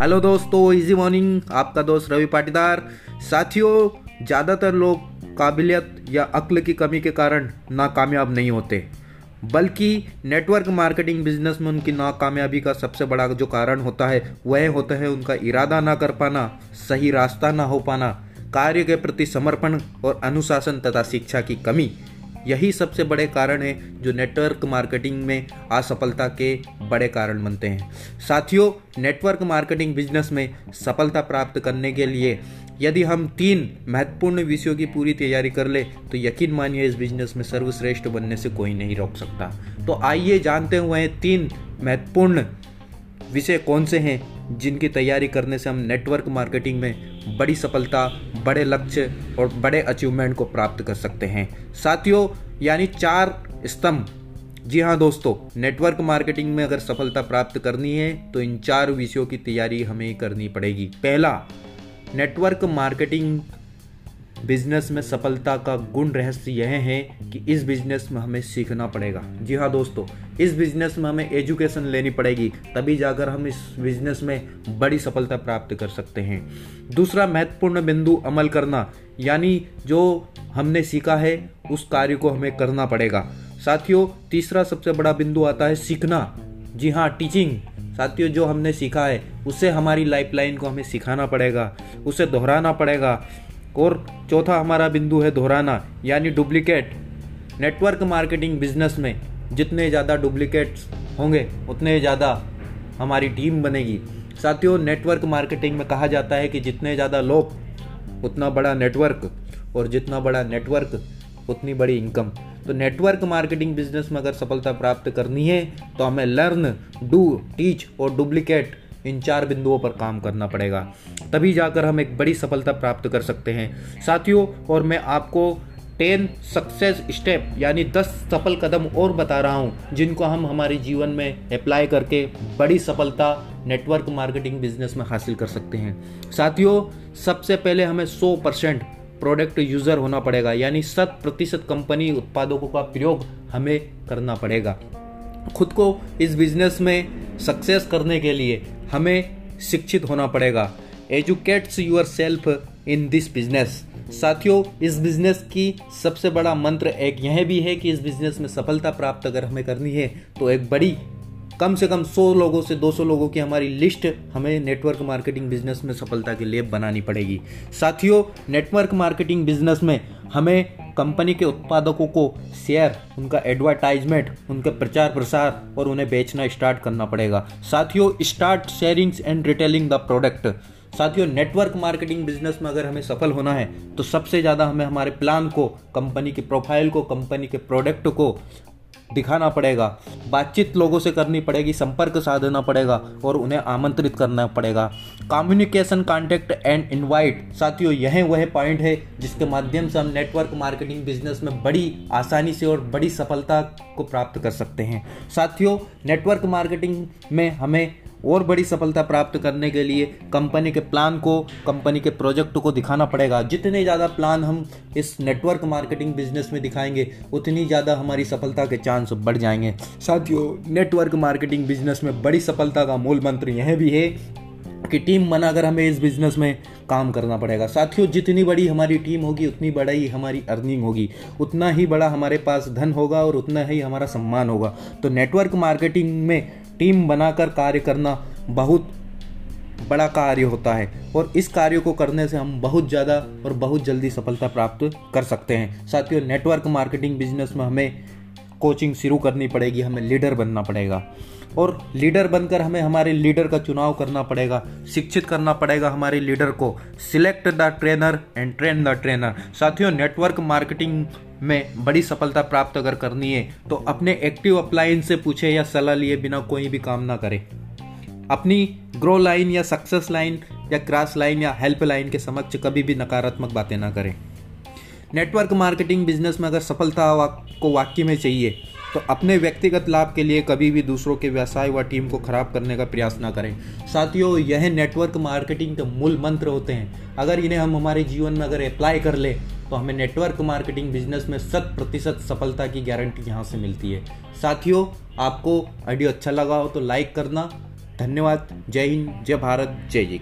Hello दोस्तों easy morning आपका दोस्त रवि पाटीदार। साथियों, ज़्यादातर लोग काबिलियत या अक्ल की कमी के कारण नाकामयाब नहीं होते, बल्कि नेटवर्क मार्केटिंग बिज़नेस में उनकी नाकामयाबी का सबसे बड़ा जो कारण होता है, वह होता है उनका इरादा ना कर पाना, सही रास्ता ना हो पाना, कार्य के प्रति समर्पण और अनुशासन तथा शिक्षा की कमी। यही सबसे बड़े कारण है जो नेटवर्क मार्केटिंग में असफलता के बड़े कारण बनते हैं। साथियों नेटवर्क मार्केटिंग बिज़नेस में सफलता प्राप्त करने के लिए यदि हम तीन महत्वपूर्ण विषयों की पूरी तैयारी कर ले तो यकीन मानिए इस बिज़नेस में सर्वश्रेष्ठ बनने से कोई नहीं रोक सकता। तो आइए जानते हुए तीन महत्वपूर्ण विषय कौन से हैं जिनकी तैयारी करने से हम नेटवर्क मार्केटिंग में बड़ी सफलता, बड़े लक्ष्य और बड़े अचीवमेंट को प्राप्त कर सकते हैं। साथियों, यानी चार स्तंभ। जी हाँ दोस्तों नेटवर्क मार्केटिंग में अगर सफलता प्राप्त करनी है तो इन चार विषयों की तैयारी हमें करनी पड़ेगी। पहला नेटवर्क मार्केटिंग बिज़नेस में सफलता का गुण रहस्य यह है कि इस बिज़नेस में हमें सीखना पड़ेगा। जी हाँ दोस्तों इस बिज़नेस में हमें एजुकेशन लेनी पड़ेगी, तभी जाकर हम इस बिज़नेस में बड़ी सफलता प्राप्त कर सकते हैं। दूसरा महत्वपूर्ण बिंदु अमल करना, यानी जो हमने सीखा है, उस कार्य को हमें करना पड़ेगा। साथियों, तीसरा सबसे बड़ा बिंदु आता है सीखना। जी हाँ टीचिंग साथियों, जो हमने सीखा है, उसे हमारी लाइफलाइन को हमें सिखाना पड़ेगा, उसे दोहराना पड़ेगा। और चौथा हमारा बिंदु है दोहराना, यानी डुप्लीकेट नेटवर्क मार्केटिंग बिज़नेस में जितने ज़्यादा डुप्लीकेट्स होंगे, उतने ज़्यादा हमारी टीम बनेगी। साथियों नेटवर्क मार्केटिंग में कहा जाता है कि जितने ज़्यादा लोग, उतना बड़ा नेटवर्क और जितना बड़ा नेटवर्क उतनी बड़ी इनकम तो नेटवर्क मार्केटिंग बिज़नेस में अगर सफलता प्राप्त करनी है तो हमें लर्न डू टीच और डुप्लीकेट इन चार बिंदुओं पर काम करना पड़ेगा। तभी जाकर हम एक बड़ी सफलता प्राप्त कर सकते हैं। साथियों, और मैं आपको टेन सक्सेस स्टेप यानी दस सफल कदम और बता रहा हूँ, जिनको हम हमारे जीवन में अप्लाई करके बड़ी सफलता नेटवर्क मार्केटिंग बिज़नेस में हासिल कर सकते हैं। साथियों, सबसे पहले हमें सौ परसेंट प्रोडक्ट यूज़र होना पड़ेगा, यानी शत प्रतिशत कंपनी उत्पादों का प्रयोग हमें करना पड़ेगा। खुद को इस बिज़नेस में सक्सेस करने के लिए हमें शिक्षित होना पड़ेगा। Educates yourself in this business साथियों, इस बिज़नेस की सबसे बड़ा मंत्र एक यह भी है कि इस बिज़नेस में सफलता प्राप्त अगर हमें करनी है तो एक बड़ी, कम से कम 100 लोगों से 200 लोगों की हमारी लिस्ट हमें नेटवर्क मार्केटिंग बिज़नेस में सफलता के लिए बनानी पड़ेगी। साथियों नेटवर्क मार्केटिंग बिज़नेस में हमें कंपनी के उत्पादकों को शेयर उनका एडवर्टाइजमेंट उनका प्रचार प्रसार और उन्हें बेचना स्टार्ट करना पड़ेगा। साथियों start sharings and retailing the product साथियों नेटवर्क मार्केटिंग बिज़नेस में अगर हमें सफल होना है तो सबसे ज़्यादा हमें हमारे प्लान को कंपनी के प्रोफ़ाइल को कंपनी के प्रोडक्ट को दिखाना पड़ेगा। बातचीत लोगों से करनी पड़ेगी, संपर्क साधना पड़ेगा और उन्हें आमंत्रित करना पड़ेगा। कम्युनिकेशन कॉन्टेक्ट एंड इनवाइट साथियों, यह वह पॉइंट है जिसके माध्यम से हम नेटवर्क मार्केटिंग बिज़नेस में बड़ी आसानी से और बड़ी सफलता को प्राप्त कर सकते हैं। साथियों नेटवर्क मार्केटिंग में हमें और बड़ी सफलता प्राप्त करने के लिए कंपनी के प्लान को कंपनी के प्रोजेक्ट को दिखाना पड़ेगा। जितने ज़्यादा प्लान हम इस नेटवर्क मार्केटिंग बिज़नेस में दिखाएँगे, उतनी ज़्यादा हमारी सफलता के चांस बढ़ जाएँगे। साथियों नेटवर्क मार्केटिंग बिज़नेस में बड़ी सफलता का मूल मंत्र यह भी है कि टीम बनाकर हमें इस बिज़नेस में काम करना पड़ेगा। साथियों, जितनी बड़ी हमारी टीम होगी, उतनी बड़ा ही हमारी अर्निंग होगी। उतना ही बड़ा हमारे पास धन होगा और उतना ही हमारा सम्मान होगा। तो नेटवर्क मार्केटिंग में टीम बनाकर कार्य करना बहुत बड़ा कार्य होता है और इस कार्य को करने से हम बहुत ज़्यादा और बहुत जल्दी सफलता प्राप्त कर सकते हैं। साथियों नेटवर्क मार्केटिंग बिज़नेस में हमें कोचिंग शुरू करनी पड़ेगी, हमें लीडर बनना पड़ेगा। और लीडर बनकर हमें हमारे लीडर का चुनाव करना पड़ेगा, शिक्षित करना पड़ेगा हमारे लीडर को। Select the trainer and train the trainer साथियों नेटवर्क मार्केटिंग में बड़ी सफलता प्राप्त अगर करनी है तो अपने एक्टिव अपलाइन से पूछे या सलाह लिए बिना कोई भी काम ना करें। अपनी ग्रो लाइन या सक्सेस लाइन या क्रॉस लाइन या हेल्प लाइन के समक्ष कभी भी नकारात्मक बातें ना करें। नेटवर्क मार्केटिंग बिज़नेस में अगर सफलता को वाक्य में चाहिए तो अपने व्यक्तिगत लाभ के लिए कभी भी दूसरों के व्यवसाय व टीम को खराब करने का प्रयास ना करें। साथियों, यह नेटवर्क मार्केटिंग के मूल मंत्र होते हैं। अगर इन्हें हम हमारे जीवन में अगर अप्लाई कर ले तो हमें नेटवर्क मार्केटिंग बिज़नेस में शत प्रतिशत सफलता की गारंटी यहाँ से मिलती है। साथियों, आपको ऑडियो अच्छा लगा हो तो लाइक करना। धन्यवाद। जय हिंद, जय भारत, जय जय